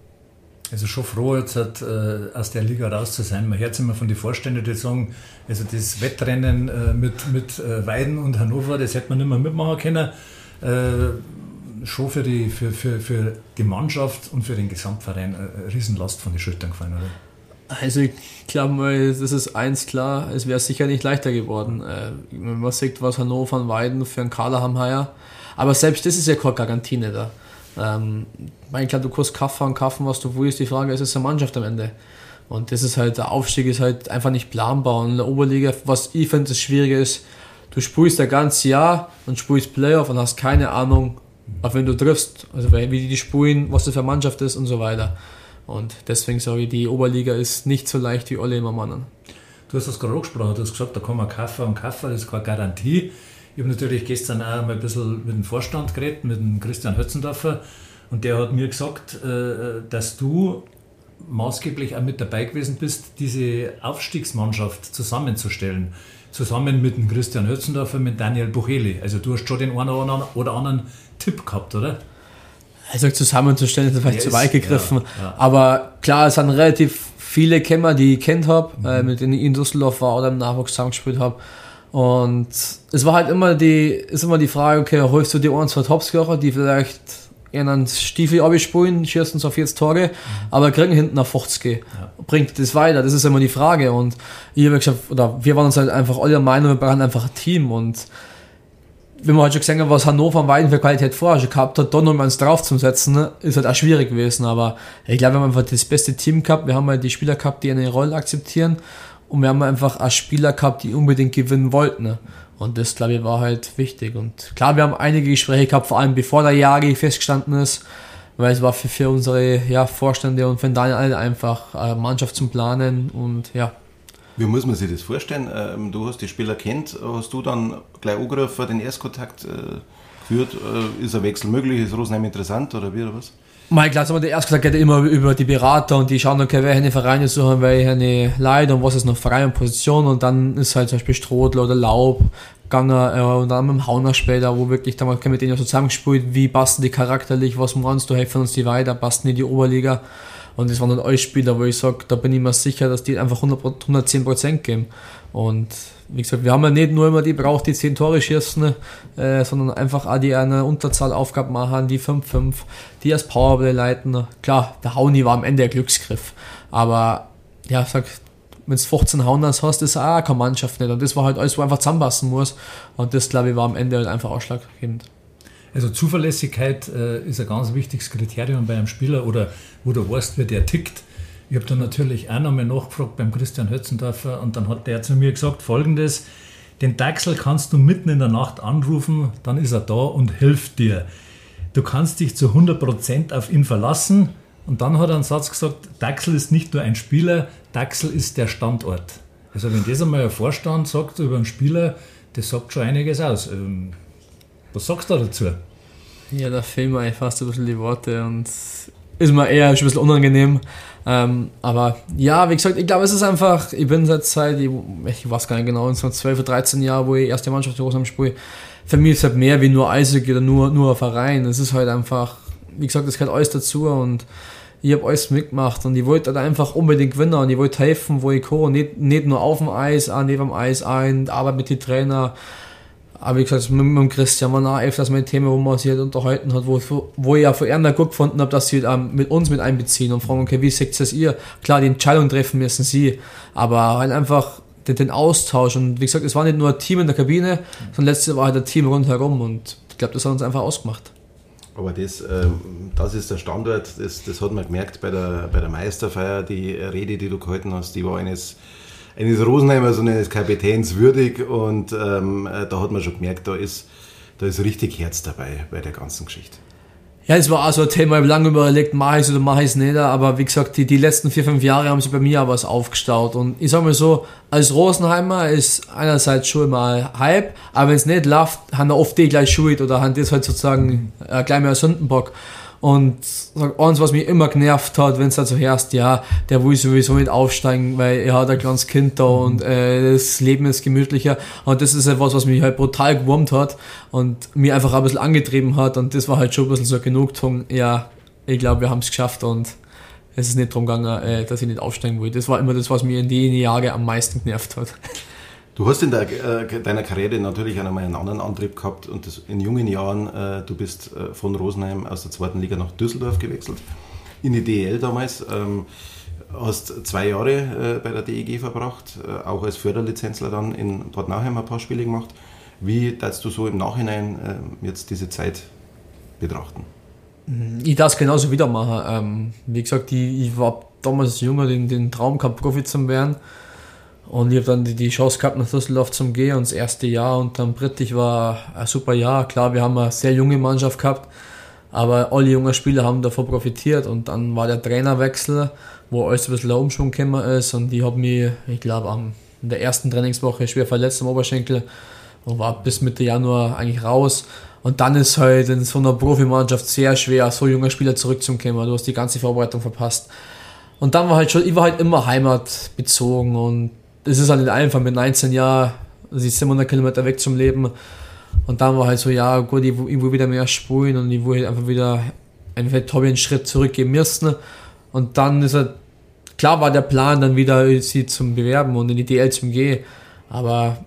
Also schon froh, jetzt halt, äh, aus der Liga raus zu sein. Man hört immer von den Vorständen, die sagen, also das Wettrennen äh, mit, mit äh, Weiden und Hannover, das hätte man nicht mehr mitmachen können. Äh, schon für die, für, für, für die Mannschaft und für den Gesamtverein eine Riesenlast von den Schultern gefallen, oder? Also ich glaube mal, das ist eins klar, es wäre sicher nicht leichter geworden. Äh, man sieht, was Hannover und Weiden für einen Kader haben heuer. Aber selbst das ist ja keine Garantie da. Ähm, ich glaube, du kannst kaufen und kaufen, was du willst. Die Frage ist, ist es eine Mannschaft am Ende? Und das ist halt, der Aufstieg ist halt einfach nicht planbar. Und in der Oberliga, was ich finde, das Schwierige ist, du spielst ein ganzes Jahr und spielst Playoff und hast keine Ahnung, auf wen du triffst, also wie die spielen, was das für eine Mannschaft ist und so weiter. Und deswegen sage ich, die Oberliga ist nicht so leicht, wie alle immer meinen. Du hast das gerade angesprochen, du hast gesagt, da kann man kaufen und kaufen, das ist keine Garantie. Ich habe natürlich gestern auch mal ein bisschen mit dem Vorstand geredet, mit dem Christian Hötzendorfer. Und der hat mir gesagt, äh, dass du maßgeblich auch mit dabei gewesen bist, diese Aufstiegsmannschaft zusammenzustellen. Zusammen mit dem Christian Hötzendorfer, mit Daniel Bucheli. Also du hast schon den einen oder anderen Tipp gehabt, oder? Also zusammenzustellen ist vielleicht yes, zu weit gegriffen. Ja, ja. Aber klar, es sind relativ viele Kämmer, die ich kennt habe, mhm. äh, mit denen ich in Düsseldorf war oder im Nachwuchs zusammengespielt habe. Und es war halt immer die, ist immer die Frage, okay, holst du die ein, zwei Topscorer, die vielleicht einen Stiefel abspielen, schießen auf jetzt Tore, mhm. aber kriegen hinten auf 50. Ja. Bringt das weiter? Das ist immer die Frage. Und ich habe gesagt, oder wir waren uns halt einfach alle der Meinung, wir brauchen einfach ein Team. Und wenn man halt schon gesehen hat, was Hannover am Weiden für Qualität vorher schon gehabt hat, da noch mal eins draufzusetzen, ist halt auch schwierig gewesen. Aber ich glaube, wir haben einfach das beste Team gehabt. Wir haben halt die Spieler gehabt, die eine Rolle akzeptieren. Und wir haben einfach auch Spieler gehabt, die unbedingt gewinnen wollten. Ne? Und das, glaube ich, war halt wichtig. Und klar, wir haben einige Gespräche gehabt, vor allem bevor der Jagi festgestanden ist, weil es war für, für unsere ja, Vorstände und für Daniel einfach eine Mannschaft zum Planen und ja. Wie muss man sich das vorstellen? Ähm, du hast die Spieler kennt, hast du dann gleich angerufen, den Erstkontakt äh, geführt? Äh, ist ein Wechsel möglich? Ist Rosenheim interessant oder wie oder was? Mein Glas, aber der erste gesagt geht immer über die Berater und die schauen, okay, welche Vereine suchen, welche Leute und was ist noch Verein und Position und dann ist halt zum Beispiel Strodler oder Laub gegangen äh, und dann mit dem Hauner später, wo wirklich damals mit denen so zusammengespielt, wie passen die charakterlich, was meinst du, helfen uns die weiter, passen die in die Oberliga und das waren dann alle Spieler, wo ich sage, da bin ich mir sicher, dass die einfach 100, 110% geben und wie gesagt, wir haben ja nicht nur immer die braucht, die 10 Tore schießen, äh, sondern einfach auch die eine Unterzahlaufgabe machen, die 5-5, die als Powerplay leiten. Klar, der Hauni war am Ende ein Glücksgriff, aber ja, sag, wenn du 15 Hauners hast, ist auch keine Mannschaft nicht. Und das war halt alles, wo einfach zusammenpassen muss. Und das, glaube ich, war am Ende halt einfach ausschlaggebend. Also Zuverlässigkeit äh, ist ein ganz wichtiges Kriterium bei einem Spieler oder wo du weißt, wie der tickt. Ich habe dann natürlich auch nochmal nachgefragt beim Christian Hötzendorfer und dann hat der zu mir gesagt, folgendes, den Dachsel kannst du mitten in der Nacht anrufen, dann ist er da und hilft dir. Du kannst dich zu 100% auf ihn verlassen. Und dann hat er einen Satz gesagt, Dachsel ist nicht nur ein Spieler, Dachsel ist der Standort. Also wenn das einmal ein Vorstand sagt über einen Spieler, das sagt schon einiges aus. Was sagst du dazu? Ja, da fehlen mir fast ein bisschen die Worte und ist mir eher ein bisschen unangenehm. Ähm, aber ja, wie gesagt, ich glaube, es ist einfach, ich bin seit Zeit, ich, ich weiß gar nicht genau, so 12 oder 13 Jahre, wo ich erste Mannschaft in Rosenheim spiele. Für mich ist es halt mehr wie nur Eishockey oder nur, nur ein Verein. Es ist halt einfach, wie gesagt, es gehört alles dazu und ich habe alles mitgemacht und ich wollte halt einfach unbedingt gewinnen und ich wollte helfen, wo ich kann. Nicht, nicht nur auf dem Eis, auch neben dem Eis ein, aber mit den Trainern aber wie gesagt, mit, mit Christian war auch öfters mein Thema, wo man sich halt unterhalten hat, wo, wo ich ja von Erna gut gefunden habe, dass sie halt mit uns mit einbeziehen und fragen, okay, wie seht das ihr? Klar, die Entscheidung treffen müssen sie, aber halt einfach den, den Austausch und wie gesagt, es war nicht nur ein Team in der Kabine, sondern letztes war halt ein Team rundherum und ich glaube, das hat uns einfach ausgemacht. Aber das, ähm, das ist der Standort, das, das hat man gemerkt bei der, bei der Meisterfeier, die Rede, die du gehalten hast, die war eines eines Rosenheimers und eines Kapitäns würdig und ähm, äh, da hat man schon gemerkt, da ist, da ist richtig Herz dabei bei der ganzen Geschichte. Ja, es war auch so ein Thema, ich habe lange überlegt, mache ich es oder mache ich es nicht, aber wie gesagt, die, die letzten vier, fünf Jahre haben sich bei mir auch was aufgestaut und ich sag mal so, als Rosenheimer ist einerseits schon mal Hype, aber wenn es nicht läuft, haben oft die gleich Schuld oder haben das halt sozusagen äh, gleich mehr Sündenbock. Und eins, was mich immer genervt hat, wenn es halt so herrscht, ja, der will sowieso nicht aufsteigen, weil er hat ein kleines Kind da und äh, das Leben ist gemütlicher. Und das ist etwas, was mich halt brutal gewurmt hat und mir einfach ein bisschen angetrieben hat. Und das war halt schon ein bisschen so eine Genugtuung, ja, ich glaube, wir haben es geschafft und es ist nicht darum gegangen, äh, dass ich nicht aufsteigen will. Das war immer das, was mir in den Jahren am meisten genervt hat. Du hast in der, äh, deiner Karriere natürlich einmal einen anderen Antrieb gehabt und das in jungen Jahren, äh, du bist äh, von Rosenheim aus der zweiten Liga nach Düsseldorf gewechselt, in die DEL damals. Ähm, hast zwei Jahre äh, bei der DEG verbracht, äh, auch als Förderlizenzler dann in Bad Nauheim ein paar Spiele gemacht. Wie darfst du so im Nachhinein äh, jetzt diese Zeit betrachten? Ich darf es genauso wieder machen. Ähm, wie gesagt, ich, ich war damals jünger, den, den Traum gehabt, Profi zu werden. Und ich habe dann die, die Chance gehabt, nach Düsseldorf zum Gehen und das erste Jahr und dann Brittich war ein super Jahr. Klar, wir haben eine sehr junge Mannschaft gehabt, aber alle jungen Spieler haben davon profitiert und dann war der Trainerwechsel, wo alles ein bisschen der Umschwung gekommen ist und ich habe mich, ich glaube, in der ersten Trainingswoche schwer verletzt am Oberschenkel und war bis Mitte Januar eigentlich raus. Und dann ist halt in so einer Profimannschaft sehr schwer, so junge Spieler zurückzukommen. Du hast die ganze Vorbereitung verpasst. Und dann war halt schon, ich war halt immer heimatbezogen und das ist halt einfach mit 19 Jahren, also 700 Kilometer weg zum Leben. Und dann war halt so, ja gut, ich, ich will wieder mehr spielen und ich will halt einfach wieder einfach habe einen Schritt zurückgehen müssen. Und dann ist halt, klar war der Plan, dann wieder sie zum Bewerben und in die DL zum gehen. Aber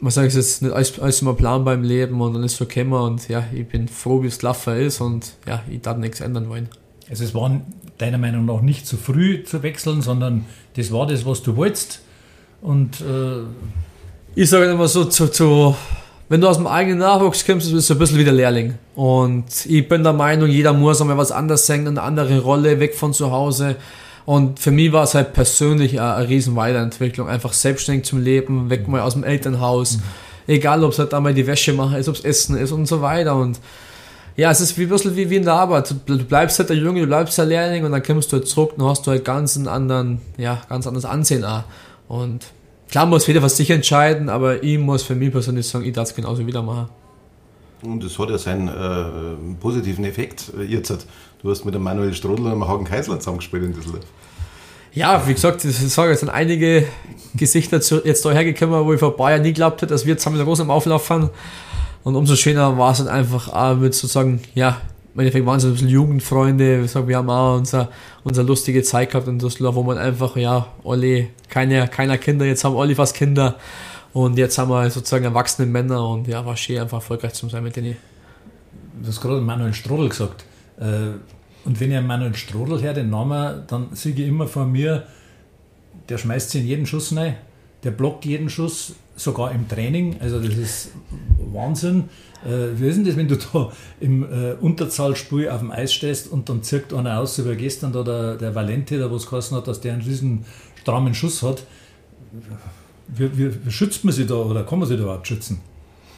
man sagt, es ist nicht alles, alles immer Plan beim Leben und dann ist es so gekommen und ja, ich bin froh, wie es gelaufen ist und ja, ich darf nichts ändern wollen. Also es war deiner Meinung nach nicht zu früh zu wechseln, sondern das war das, was du wolltest und äh ich sage immer so, zu, zu, wenn du aus dem eigenen Nachwuchs kommst, bist du ein bisschen wie der Lehrling. Und ich bin der Meinung, jeder muss einmal was anderes singen, eine andere Rolle, weg von zu Hause. Und für mich war es halt persönlich eine, eine riesen Weiterentwicklung. Einfach selbstständig zum Leben, weg mal aus dem Elternhaus. Mhm. Egal, ob es halt einmal die Wäsche machen ist, ob es Essen ist und so weiter. Und ja, es ist wie ein bisschen wie, wie in der Arbeit. Du bleibst halt der Junge, du bleibst der Lehrling und dann kommst du halt zurück, dann hast du halt ganz einen anderen, ja, ganz anderes Ansehen auch. Und klar muss jeder was sich entscheiden, aber ich muss für mich persönlich sagen, ich darf es genauso wieder machen. Und das hat ja seinen äh, positiven Effekt jetzt. Du hast mit dem Manuel Strodl und dem Hagen Keisler zusammengespielt in Düsseldorf. Ja, wie gesagt, ich sage, es sind einige Gesichter jetzt da hergekommen, wo ich vor Bayern nie geglaubt hätte, dass wir zusammen mit der Großen im Auflauf fahren. Und umso schöner war es dann einfach auch mit sozusagen, ja, im Endeffekt waren es ein bisschen Jugendfreunde. Wir haben auch unser, unsere lustige Zeit gehabt in Düsseldorf, wo man einfach, ja, alle, keine, keiner Kinder, jetzt haben alle fast Kinder. Und jetzt haben wir sozusagen erwachsene Männer und ja, war schön, einfach erfolgreich zu sein mit denen. Du hast gerade Manuel Strodel gesagt. Äh, und wenn ich an Manuel Strodel her den Namen, dann sehe ich immer vor mir, der schmeißt sich in jeden Schuss rein, der blockt jeden Schuss, sogar im Training. Also das ist Wahnsinn. Äh, wie ist denn das, wenn du da im äh, Unterzahlspiel auf dem Eis stehst und dann zirkt einer aus, so wie gestern da der, der Valente, der was geheißen hat, dass der einen riesen strammen Schuss hat. Wie, wie, wie, schützt man sich da oder kann man sich da überhaupt schützen?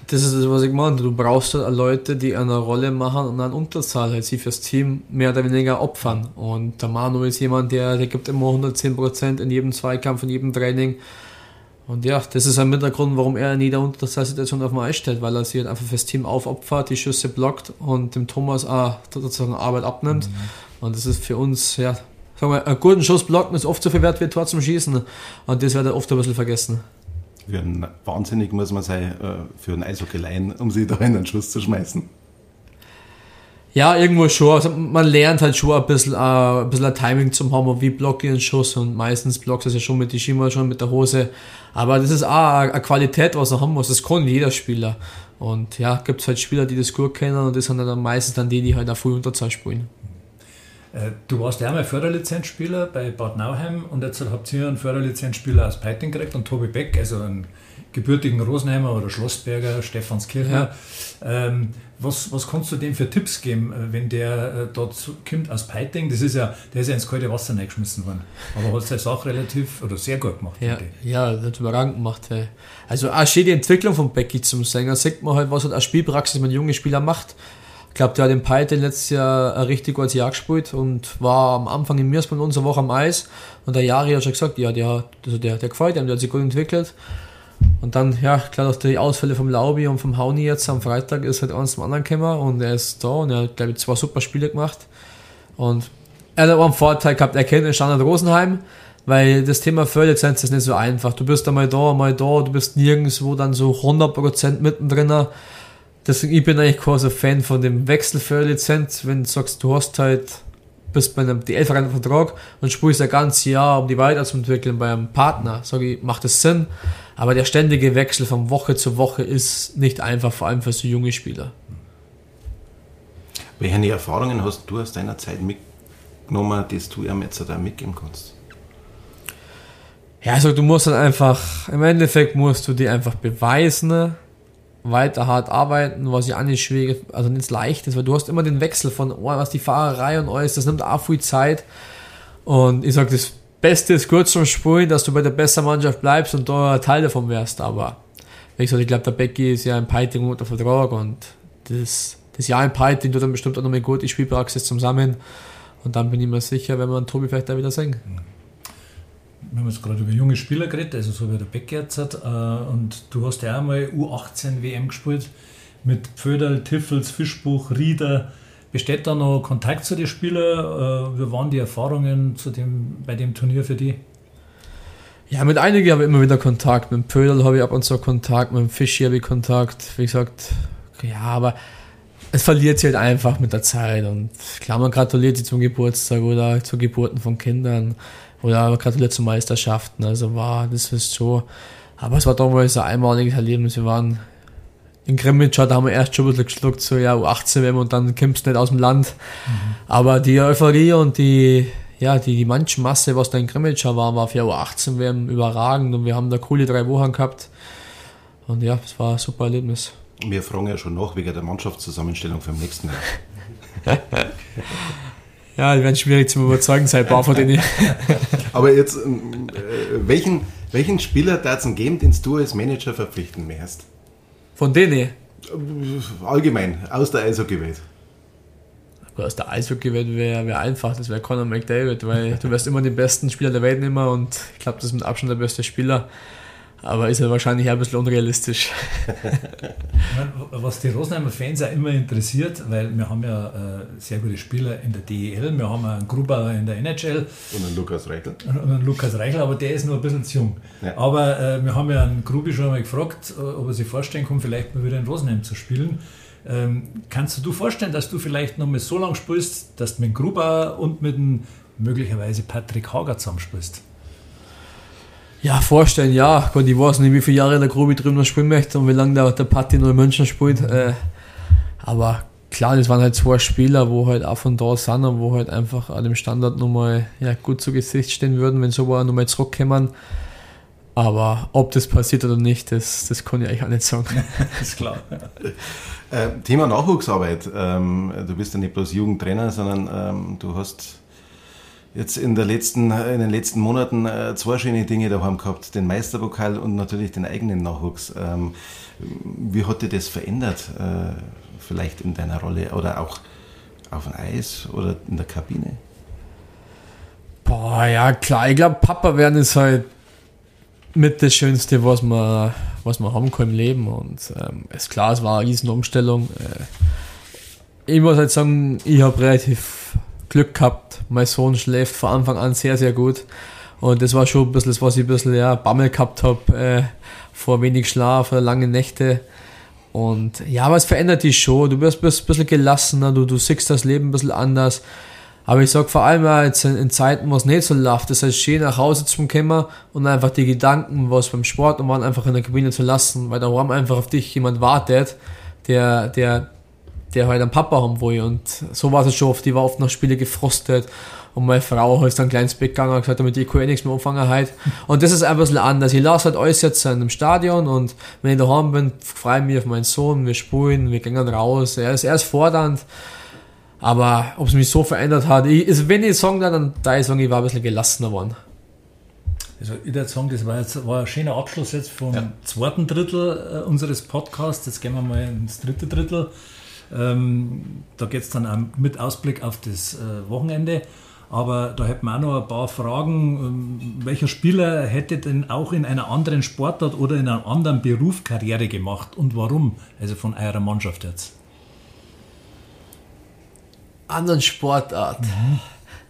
Das ist das, was ich meine. Du brauchst halt Leute, die eine Rolle machen und eine Unterzahl halt sie fürs Team mehr oder weniger opfern. Und der Manu ist jemand, der, der gibt immer 110% in jedem Zweikampf, in jedem Training. Und ja, das ist ein mit der Grund, warum er in jeder Unterzahlsituation auf dem Eis stellt, weil er sich halt einfach fürs Team aufopfert, die Schüsse blockt und dem Thomas auch sozusagen Arbeit abnimmt. Mhm. Und das ist für uns, ja, sagen wir, einen guten Schuss blocken ist oft so viel wert wie ein Tor zum Schießen. Und das wird oft ein bisschen vergessen. Für einen Wahnsinnig muss man sein, äh, für einen Eishockey leihen, um sich da in einen Schuss zu schmeißen. Ja, irgendwo schon. Also man lernt halt schon ein bisschen, uh, ein bisschen ein Timing zu haben, wie block ich einen Schuss und meistens blockst du ja schon mit die Schimmer, schon mit der Hose. Aber das ist auch eine Qualität, was er haben muss. Das kann jeder Spieler. Und ja, gibt es halt Spieler, die das gut kennen und das sind dann meistens dann die, die halt auch früh Unterzahl spielen. Äh, du warst ja einmal Förderlizenzspieler bei Bad Nauheim und jetzt habt ihr einen Förderlizenzspieler aus Peiting gekriegt und Tobi Beck, also einen gebürtigen Rosenheimer oder Schlossberger, Stephanskircher. Ja. Ähm, was, was kannst du dem für Tipps geben, äh, wenn der äh, dort kommt aus Peiting? Das ist ja, der ist ja ins kalte Wasser reingeschmissen worden. Aber hat seine Sache relativ oder sehr gut gemacht. Ja, ja das hat überragend gemacht. Hey. Also auch schön die Entwicklung von Becky zum Sänger, sieht man halt, was halt eine Spielpraxis mit jungen Spielern macht. glaube, der hat den Peite letztes Jahr ein richtig gutes Jahr gespielt und war am Anfang in Mirsmann unsere Woche am Eis. Und der Jari hat schon gesagt, ja, der, also der, der gefällt ihm, der hat sich gut entwickelt. Und dann, ja, klar, durch die Ausfälle vom Laubi und vom Hauni jetzt am Freitag ist halt eins zum anderen gekommen und er ist da und er hat, glaube ich, zwei super Spiele gemacht. Und er hat auch einen Vorteil gehabt, er kennt den Standard Rosenheim, weil das Thema Förderlizenz ist nicht so einfach. Du bist einmal da, einmal da, du bist nirgendwo dann so 100% mittendrin. Deswegen, ich bin eigentlich quasi Fan von dem Wechsel für Lizenz, wenn du sagst, du hast halt, bist bei einem DL-Vertrag und spielst ein ganzes Jahr, um die weiterzuentwickeln bei einem Partner, sage ich, macht das Sinn. Aber der ständige Wechsel von Woche zu Woche ist nicht einfach, vor allem für so junge Spieler. Welche Erfahrungen hast du aus deiner Zeit mitgenommen, die du ihm jetzt da mitgeben kannst? Ja, also du musst dann einfach, im Endeffekt musst du dir einfach beweisen, weiter hart arbeiten, was ja auch nicht schwierig, also nicht leicht ist, weil du hast immer den Wechsel von, oh, was die Fahrerei und alles, das nimmt auch viel Zeit. Und ich sage, das Beste ist kurz zum Spielen, dass du bei der besten Mannschaft bleibst und da Teil davon wärst. Aber wie gesagt, ich glaube, der Becky ist ja ein Peiting unter Vertrag und das, das Jahr in Peiting tut dann bestimmt auch noch mal gut die Spielpraxis zusammen. Und dann bin ich mir sicher, wenn wir einen Tobi vielleicht da wieder sehen. Wir haben jetzt gerade über junge Spieler geredet, also so wie der Beck jetzt hat. Äh, und du hast ja einmal U18 WM gespielt mit Pföderl, Tiffels, Fischbuch, Rieder. Besteht da noch Kontakt zu den Spielern? Äh, wie waren die Erfahrungen zu dem, bei dem Turnier für die? Ja, mit einigen habe ich immer wieder Kontakt. Mit dem Pödel habe ich ab und zu Kontakt, mit dem Fischi habe ich Kontakt. Wie gesagt, ja, aber es verliert sich halt einfach mit der Zeit. Und klar, man gratuliert sie zum Geburtstag oder zu Geburten von Kindern oder gratuliert zu Meisterschaften. Also war das ist so. Aber es war damals ein einmaliges Erlebnis. Wir waren in Grimmitsch, da haben wir erst schon ein bisschen geschluckt, so ja, U18 werden und dann kommst du nicht aus dem Land. Mhm. Aber die Euphorie und die, ja, die, die Menschenmasse, was da in Grimmitsch war, war für U18 WM überragend und wir haben da coole drei Wochen gehabt. Und ja, es war ein super Erlebnis. Wir fragen ja schon nach wegen der Mannschaftszusammenstellung für den nächsten Jahr. ja, die werden schwierig zu überzeugen sein, paar von denen. Aber jetzt, äh, welchen, welchen Spieler darf es geben, den du als Manager verpflichten möchtest? Von denen? Allgemein, aus der Eishockey-Welt. Aus der Eishockey-Welt wäre wär einfach, das wäre Conor McDavid, weil du wirst immer den besten Spieler der Welt nehmen und ich glaube, das ist mit Abstand der beste Spieler. Aber ist ja wahrscheinlich ein bisschen unrealistisch. Was die Rosenheimer Fans ja immer interessiert, weil wir haben ja äh, sehr gute Spieler in der DEL, wir haben einen Gruber in der NHL. Und einen Lukas Reichel. Und einen Lukas Reichel, aber der ist nur ein bisschen zu jung. Ja. Aber äh, wir haben ja einen Grubi schon mal gefragt, äh, ob er sich vorstellen kann, vielleicht mal wieder in Rosenheim zu spielen. Ähm, kannst du dir vorstellen, dass du vielleicht noch mal so lange spielst, dass du mit Gruber und mit dem möglicherweise Patrick Hager zusammenspielst? Ja, vorstellen, ja. Gott, ich weiß nicht, wie viele Jahre der Grobi drüben noch spielen möchte und wie lange der, der Patti noch in München spielt. Äh, aber klar, das waren halt zwei Spieler, wo halt auch von da sind und wo halt einfach an dem Standard nochmal ja, gut zu Gesicht stehen würden, wenn so nochmal zurückkommen. Aber ob das passiert oder nicht, das, das kann ich eigentlich auch nicht sagen. ist klar. Äh, Thema Nachwuchsarbeit. Ähm, du bist ja nicht bloß Jugendtrainer, sondern ähm, du hast jetzt in, der letzten, in den letzten Monaten äh, zwei schöne Dinge daheim gehabt, den Meisterpokal und natürlich den eigenen Nachwuchs. Ähm, wie hat dir das verändert, äh, vielleicht in deiner Rolle oder auch auf dem Eis oder in der Kabine? Boah, ja klar, ich glaube, Papa werden ist halt mit das Schönste, was man, was man haben kann im Leben und ähm, ist klar, es war eine riesen Umstellung. Äh, ich muss halt sagen, ich habe relativ Glück gehabt. Mein Sohn schläft von Anfang an sehr, sehr gut. Und das war schon ein bisschen das, was ich ein bisschen ja, Bammel gehabt habe, äh, vor wenig Schlaf, oder lange Nächte. Und ja, aber es verändert dich schon. Du wirst, ein bisschen gelassener, du, du siehst das Leben ein bisschen anders. Aber ich sag vor allem jetzt in, in Zeiten, wo es nicht so läuft, das heißt, schön nach Hause zu kommen und einfach die Gedanken, was beim Sport und waren einfach in der Kabine zu lassen, weil da daheim einfach auf dich jemand wartet, der, der, der halt einen Papa haben will. Und so war es schon oft. Die war oft nach Spiele gefrostet. Und meine Frau ist dann kleines Bett gegangen und gesagt, damit ich kann eh nichts mehr anfangen halt. Und das ist einfach ein bisschen anders. Ich lasse halt alles jetzt in einem Stadion und wenn ich daheim bin, freue ich mich auf meinen Sohn, wir spielen, wir gehen raus. Er ist, er ist fordernd. Aber ob es mich so verändert hat, ich, also wenn ich sagen dann, da ich sagen, ich war ein bisschen gelassener geworden. Also ich würde sagen, das war jetzt war ein schöner Abschluss jetzt vom ja. zweiten Drittel äh, unseres Podcasts. Jetzt gehen wir mal ins dritte Drittel. Ähm, da geht es dann auch mit Ausblick auf das äh, Wochenende. Aber da hätten wir auch noch ein paar Fragen. Ähm, welcher Spieler hätte denn auch in einer anderen Sportart oder in einem anderen Beruf Karriere gemacht und warum? Also von eurer Mannschaft jetzt. Anderen Sportart. Mhm.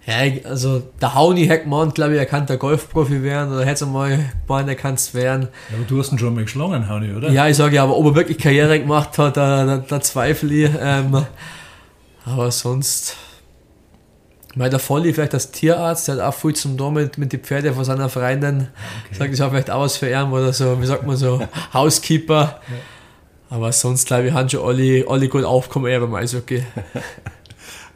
Ja, also der Hauni gemeint, glaube ich, er kann der Golfprofi werden oder hätte mal gemeint, er kann es werden. Ja, aber du hast ihn schon mal geschlagen, Hauni, oder? Ja, ich sage ja, aber ob er wirklich Karriere gemacht hat, da, da, da zweifle ich. Ähm, aber sonst, weil der Volli vielleicht als Tierarzt, der hat auch viel zum Tor mit, mit den Pferden von seiner Freundin. Okay. Sagt, ich habe vielleicht auch was für ihn oder so, wie sagt man so, Housekeeper. Ja. Aber sonst glaube ich, haben schon alle, alle gut aufkommen eher beim Eishockey.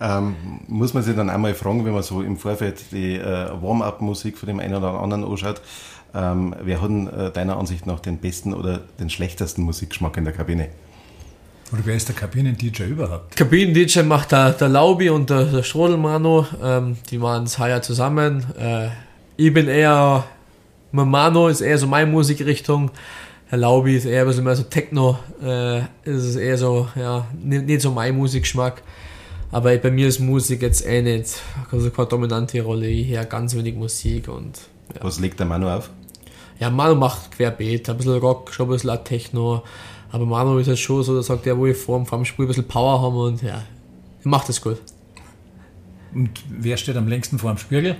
ähm, muss man sich dann einmal fragen, wenn man so im Vorfeld die äh, Warm-up-Musik von dem einen oder anderen anschaut, ähm, wer hat denn, äh, deiner Ansicht nach den besten oder den schlechtesten Musikgeschmack in der Kabine? Oder wer ist der Kabinen-DJ überhaupt? Kabinen-DJ macht der, der Laubi und der, der Strodelmano. Ähm, die waren es heuer zusammen. Äh, ich bin eher, mein Mano ist eher so meine Musikrichtung. Herr Laubi ist eher ein bisschen mehr so Techno. Äh, ist es eher so, ja, nicht, nicht so mein Musikgeschmack. Aber bei mir ist Musik jetzt eh nicht also keine dominante Rolle. Ich höre ganz wenig Musik und. Ja. Was legt der Manu auf? Ja, Manu macht querbeet, ein bisschen Rock, schon ein bisschen auch Techno. Aber Manu ist jetzt schon so, da sagt er, wo ich vor dem Spiel ein bisschen Power haben und ja, er macht das gut. Und wer steht am längsten vor dem Spiegel?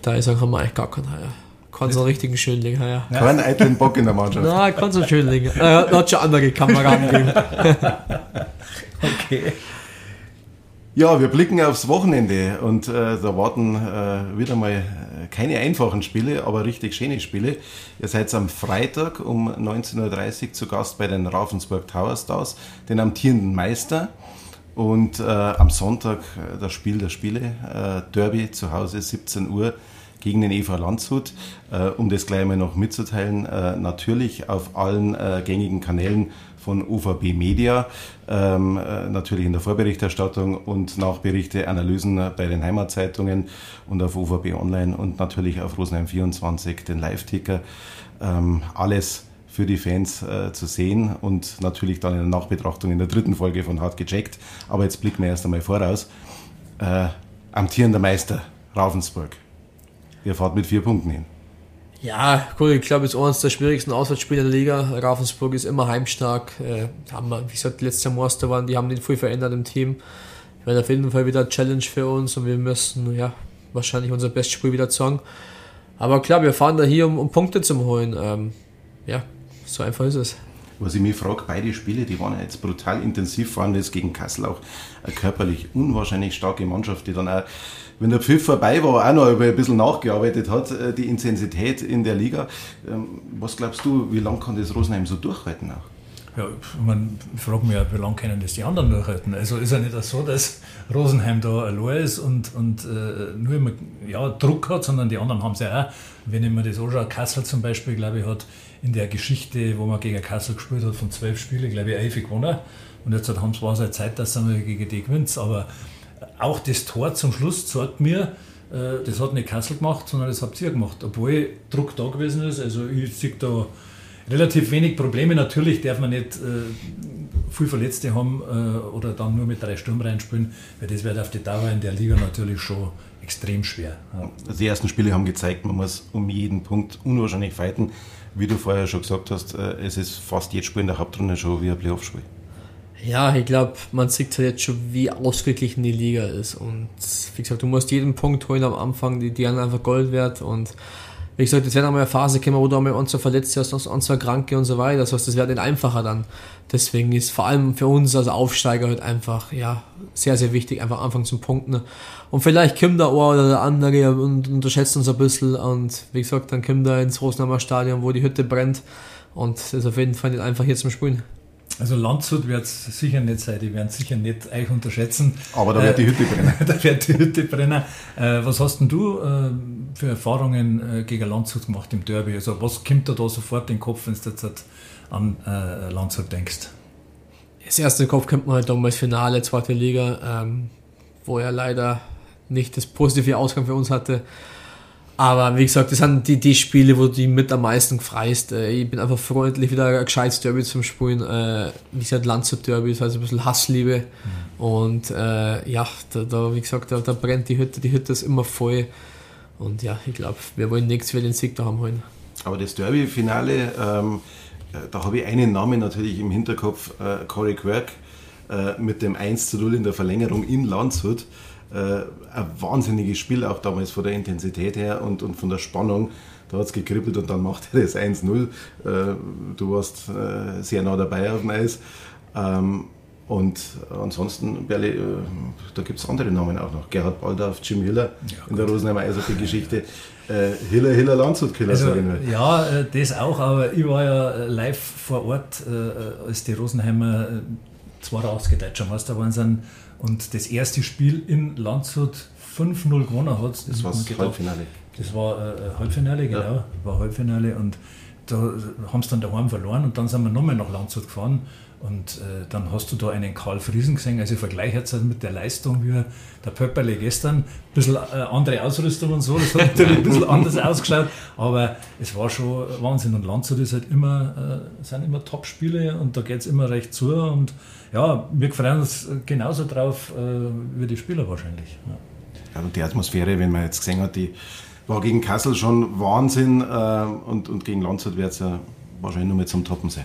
Da ist wir eigentlich gar keinen heuer. Kann so einen richtigen Schönling heuer. Ja. Keinen eitlen Bock in der Mannschaft. Nein, kann so einen Schönling. Er hat schon andere Kameraden gegeben. Okay. Ja, wir blicken aufs Wochenende und äh, da warten äh, wieder mal äh, keine einfachen Spiele, aber richtig schöne Spiele. Ihr seid am Freitag um 19.30 Uhr zu Gast bei den Ravensburg Tower Stars, den amtierenden Meister. Und äh, am Sonntag äh, das Spiel der Spiele, äh, Derby zu Hause, 17 Uhr gegen den EV Landshut. Äh, um das gleich mal noch mitzuteilen, äh, natürlich auf allen äh, gängigen Kanälen von UVB Media, ähm, äh, natürlich in der Vorberichterstattung und Nachberichte, Analysen bei den Heimatzeitungen und auf UVB Online und natürlich auf Rosenheim 24, den Live-Ticker. Ähm, alles für die Fans äh, zu sehen und natürlich dann in der Nachbetrachtung in der dritten Folge von Hart gecheckt. Aber jetzt blicken wir erst einmal voraus. Äh, amtierender Meister Ravensburg. Ihr fahrt mit vier Punkten hin. Ja, gut, ich glaube, es ist eines der schwierigsten Auswärtsspiele der Liga. Ravensburg ist immer heimstark. Äh, haben wir, wie gesagt, letztes Jahr Meister waren, die haben nicht viel verändert im Team. Wird auf jeden Fall wieder eine Challenge für uns und wir müssen ja wahrscheinlich unser bestes Spiel wieder zeigen. Aber klar, wir fahren da hier, um, um Punkte zu holen. Ähm, ja, so einfach ist es. Was ich mich frage, beide Spiele, die waren ja jetzt brutal intensiv, vor allem jetzt gegen Kassel auch eine körperlich unwahrscheinlich starke Mannschaft, die dann auch wenn der Pfiff vorbei war, auch noch ein bisschen nachgearbeitet hat, äh, die Intensität in der Liga. Ähm, was glaubst du, wie lange kann das Rosenheim so durchhalten auch? Ja, man fragt mich ja, wie lange können das die anderen durchhalten? Also ist ja nicht so, dass Rosenheim da allein ist und, und äh, nur immer ja, Druck hat, sondern die anderen haben es ja auch. Wenn ich mir das anschaue, Kassel zum Beispiel, glaube ich, hat in der Geschichte, wo man gegen Kassel gespielt hat, von zwölf Spielen, glaube ich, elf gewonnen. Und jetzt haben es eine Zeit, dass man gegen die gewinnt. Aber auch das Tor zum Schluss zeigt mir, äh, das hat nicht Kassel gemacht, sondern das habt ihr gemacht, obwohl Druck da gewesen ist. Also ich sehe da relativ wenig Probleme. Natürlich darf man nicht äh, viel Verletzte haben äh, oder dann nur mit drei Sturm reinspielen, weil das wird auf die Dauer in der Liga natürlich schon extrem schwer. Ja. Also die ersten Spiele haben gezeigt, man muss um jeden Punkt unwahrscheinlich fighten. Wie du vorher schon gesagt hast, äh, es ist fast jedes Spiel in der Hauptrunde schon wie ein Playoff-Spiel. Ja, ich glaube, man sieht halt jetzt schon, wie ausgeglichen die Liga ist. Und wie gesagt, du musst jeden Punkt holen am Anfang, die, die einfach Gold wert. Und wie gesagt, es wird einmal eine Phase kommen, wo du einmal uns verletzt hast, uns Kranke und so weiter. Das heißt, das wird nicht einfacher dann. Deswegen ist vor allem für uns als Aufsteiger halt einfach, ja, sehr, sehr wichtig, einfach anfangen zum Punkten. Und vielleicht kommt der eine oder der andere und unterschätzt uns ein bisschen. Und wie gesagt, dann kommt er ins Rosenheimer Stadion, wo die Hütte brennt. Und das ist auf jeden Fall nicht einfach hier zum Spielen. Also Landshut wird es sicher nicht sein, die werden sicher nicht euch unterschätzen. Aber da wird die Hütte brennen. da wird die Hütte brennen. Äh, was hast denn du äh, für Erfahrungen äh, gegen Landshut gemacht im Derby? Also was kommt da, da sofort in den Kopf, wenn du jetzt an äh, Landshut denkst? Das erste Kopf kommt man halt damals Finale, zweite Liga, ähm, wo er leider nicht das positive Ausgang für uns hatte. Aber wie gesagt, das sind die, die Spiele, wo du mit am meisten freist. Äh, ich bin einfach freundlich wieder ein gescheites Derby zum Spielen. Äh, wie gesagt, Landshut Derby, das heißt ein bisschen Hassliebe. Mhm. Und äh, ja, da, da, wie gesagt, da, da, brennt die Hütte, die Hütte ist immer voll. Und ja, ich glaube, wir wollen nichts für den Sieg da haben holen. Aber das Derby-Finale, ähm, äh, da habe ich einen Namen natürlich im Hinterkopf, äh, Corey Quirk äh, mit dem 1 zu 0 in der Verlängerung in Landshut. Äh, ein wahnsinniges Spiel, auch damals von der Intensität her und, und von der Spannung. Da hat es gekribbelt und dann macht er das 1-0. Äh, du warst äh, sehr nah dabei auf dem Eis. Ähm, und ansonsten, Berli, da gibt es andere Namen auch noch. Gerhard Baldorf, Jim Hiller ja, in der Rosenheimer Eishockey-Geschichte. Hiller, Hiller Landshut-Killer, also, sage ich Ja, äh, das auch, aber ich war ja live vor Ort, als die Rosenheimer äh, zwei Deutscher Meister waren sind und das erste Spiel in Landshut 5-0 gewonnen hat. Das, das war das Halbfinale. Das war äh, Halbfinale, genau. Ja. War Halbfinale und da haben sie dann daheim verloren und dann sind wir nochmal nach Landshut gefahren und äh, dann hast du da einen Karl Friesen gesehen, also ich vergleiche jetzt halt mit der Leistung wie der Pöpperle gestern. Ein bisschen äh, andere Ausrüstung und so, das hat natürlich ein bisschen anders ausgeschaut, aber es war schon Wahnsinn. Und Landshut ist halt immer, äh, sind immer Top-Spiele und da geht es immer recht zu. Und ja, wir freuen uns genauso drauf äh, wie die Spieler wahrscheinlich. Ja. ja. und die Atmosphäre, wenn man jetzt gesehen hat, die war gegen Kassel schon Wahnsinn äh, und, und gegen Landshut wird es ja wahrscheinlich nur mit zum Toppen sein.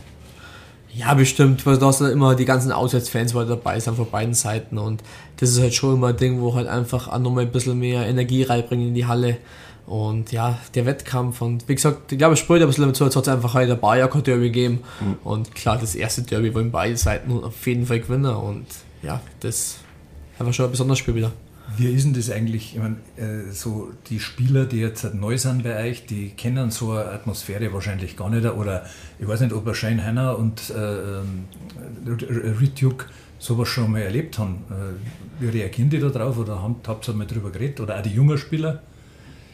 Ja, bestimmt, weil da sind immer die ganzen Auswärtsfans weil dabei sind von beiden Seiten und das ist halt schon immer ein Ding, wo halt einfach auch nochmal ein bisschen mehr Energie reinbringen in die Halle. Und ja, der Wettkampf und wie gesagt, ich glaube, es spielt ein bisschen dazu, als hat es einfach halt ein Bayern Derby gegeben. Mhm. Und klar, das erste Derby wollen beide Seiten auf jeden Fall gewinnen und ja, das war schon ein besonderes Spiel wieder. Wie ist denn das eigentlich? Ich meine, äh, so die Spieler, die jetzt neu sind bei euch, die kennen so eine Atmosphäre wahrscheinlich gar nicht. Oder ich weiß nicht, ob Shane Hanna und äh, äh Ritjuk sowas schon mal erlebt haben. Äh, wie reagieren die da drauf? Oder habt ihr mal drüber geredet? Oder auch die jungen Spieler?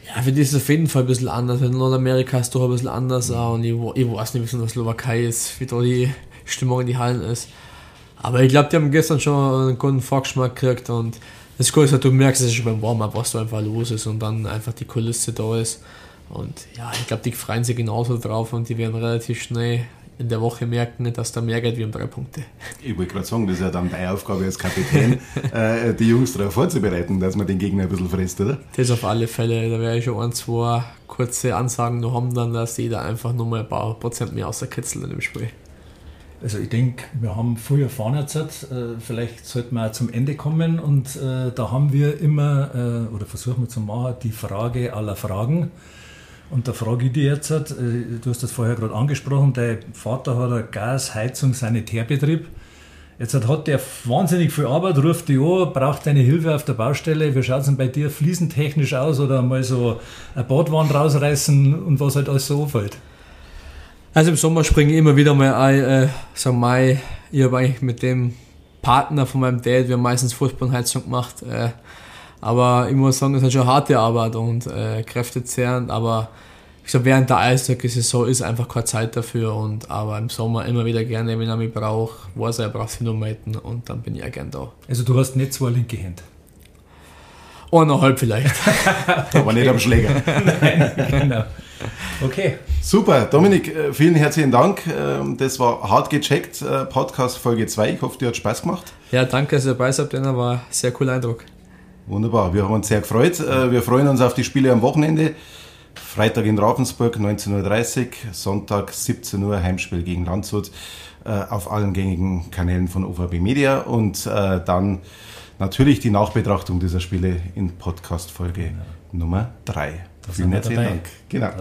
Ja, für die ist es auf jeden Fall ein bisschen anders. In Nordamerika ist es doch ein bisschen anders. Und ich, ich weiß nicht, wie es in der Slowakei ist, wie da die Stimmung in die Hallen ist. Aber ich glaube, die haben gestern schon einen guten Vorgeschmack gekriegt und das Coole ist halt, du merkst es schon beim Warm-Up, was da einfach los ist und dann einfach die Kulisse da ist. Und ja, ich glaube, die freuen sich genauso drauf und die werden relativ schnell in der Woche merken, dass da mehr geht wie um drei Punkte. Ich wollte gerade sagen, das ist ja dann deine Aufgabe als Kapitän, äh, die Jungs darauf vorzubereiten, dass man den Gegner ein bisschen frisst, oder? Das auf alle Fälle. Da werde ich schon ein, zwei kurze Ansagen noch haben, dann, dass jeder einfach nur mal ein paar Prozent mehr außerkitzelt in dem Spiel. Also ich denke, wir haben früher erfahren jetzt, vielleicht sollten wir auch zum Ende kommen und äh, da haben wir immer, äh, oder versuchen wir zu machen, die Frage aller Fragen. Und da frage ich dich jetzt, äh, du hast das vorher gerade angesprochen, dein Vater hat einen Gas-, Heizung-, Sanitärbetrieb. Jetzt hat der wahnsinnig viel Arbeit, ruft dich an, braucht deine Hilfe auf der Baustelle. Wie schaut es denn bei dir fliesentechnisch aus oder mal so eine Badwand rausreißen und was halt alles so auffällt? Also im Sommer springe ich immer wieder mal ein, äh, sag mal, ich habe eigentlich mit dem Partner von meinem Dad, wir haben meistens Fußballheizung gemacht, äh, aber ich muss sagen, es ist halt schon harte Arbeit und äh, kräftezehrend, aber ich sag, während der Eishockey-Saison ist einfach keine Zeit dafür und aber im Sommer immer wieder gerne, wenn er mich braucht, weiß er, er braucht sich nur melden und dann bin ich auch gern da. Also du hast nicht zwei linke Hände? Eineinhalb vielleicht. aber nicht am Schläger. Nein, genau. Okay. Super, Dominik, äh, vielen herzlichen Dank. Ähm, das war hart gecheckt, äh, Podcast Folge 2. Ich hoffe, dir hat Spaß gemacht. Ja, danke, dass ihr dabei seid, denn war ein sehr cooler Eindruck. Wunderbar, wir haben uns sehr gefreut. Äh, wir freuen uns auf die Spiele am Wochenende. Freitag in Ravensburg 19.30 Uhr, Sonntag 17 Uhr Heimspiel gegen Landshut auf allen gängigen Kanälen von OVB Media und dann natürlich die Nachbetrachtung dieser Spiele in Podcast Folge genau. Nummer 3. Vielen herzlichen Dank. Genau.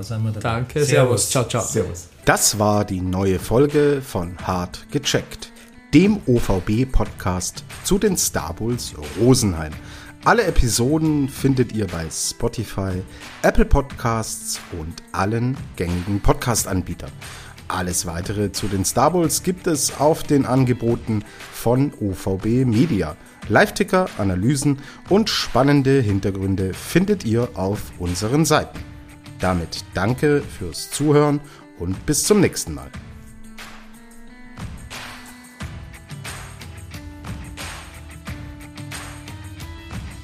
Danke, Servus. Ciao, ciao. Servus. Das war die neue Folge von Hart gecheckt, dem OVB-Podcast zu den Star Bulls Rosenheim. Alle Episoden findet ihr bei Spotify, Apple Podcasts und allen gängigen Podcast-Anbietern. Alles weitere zu den Star Bulls gibt es auf den Angeboten von OVB Media. Live-Ticker, Analysen und spannende Hintergründe findet ihr auf unseren Seiten. Damit danke fürs Zuhören und bis zum nächsten Mal.